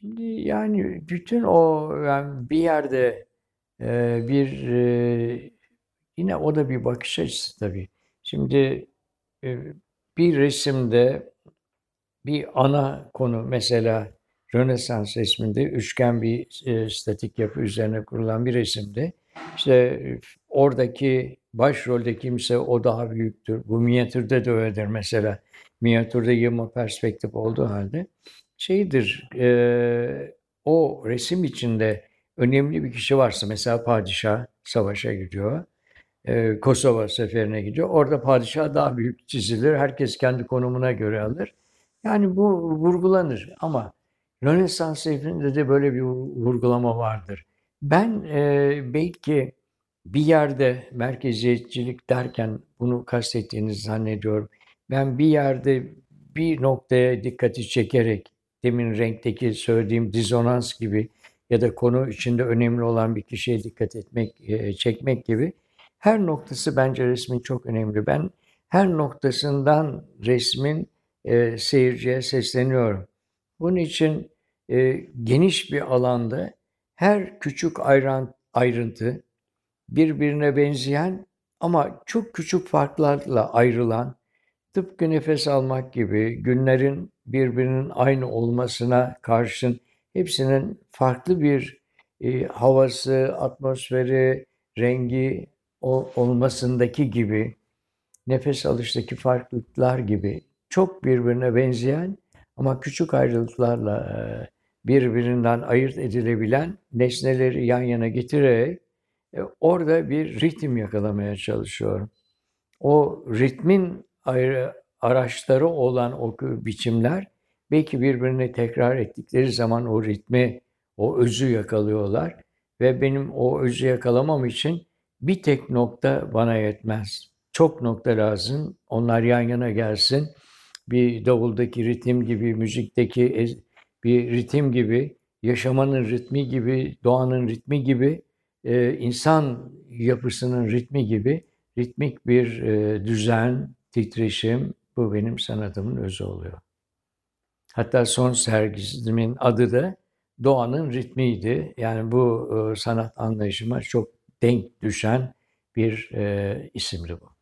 Şimdi yani bütün o yani bir yerde e, bir e, yine o da bir bakış açısı tabii. Şimdi e, bir resimde bir ana konu mesela Rönesans resminde üçgen bir e, statik yapı üzerine kurulan bir resimde işte e, oradaki başrolde kimse o daha büyüktür. Bu minyatürde de öyledir mesela. Minyatürde yığma perspektif olduğu halde şeydir e, o resim içinde önemli bir kişi varsa mesela padişah savaşa gidiyor. e, Kosova seferine gidiyor. Orada padişah daha büyük çizilir. Herkes kendi konumuna göre alır. Yani bu vurgulanır ama Rönesans devrinde de böyle bir vurgulama vardır. Ben e, belki bir yerde merkeziyetçilik derken bunu kastettiğinizi zannediyorum. Ben bir yerde bir noktaya dikkati çekerek demin renkteki söylediğim dizonans gibi ya da konu içinde önemli olan bir kişiye dikkat etmek, e, çekmek gibi her noktası bence resmin çok önemli. Ben her noktasından resmin e, seyirciye sesleniyorum. Bunun için e, geniş bir alanda her küçük ayrıntı birbirine benzeyen ama çok küçük farklarla ayrılan tıpkı nefes almak gibi günlerin birbirinin aynı olmasına karşın hepsinin farklı bir e, havası, atmosferi, rengi o, olmasındaki gibi nefes alıştaki farklılıklar gibi çok birbirine benzeyen ama küçük ayrılıklarla e, birbirinden ayırt edilebilen nesneleri yan yana getirerek e, orada bir ritim yakalamaya çalışıyorum. O ritmin araçları olan o biçimler belki birbirini tekrar ettikleri zaman o ritmi, o özü yakalıyorlar ve benim o özü yakalamam için bir tek nokta bana yetmez. Çok nokta lazım. Onlar yan yana gelsin. Bir davuldaki ritim gibi, müzikteki bir ritim gibi, yaşamanın ritmi gibi, doğanın ritmi gibi, insan yapısının ritmi gibi ritmik bir düzen, titreşim bu benim sanatımın özü oluyor. Hatta son sergisimin adı da Doğanın Ritmiydi. Yani bu e, sanat anlayışıma çok denk düşen bir e, isimdi bu.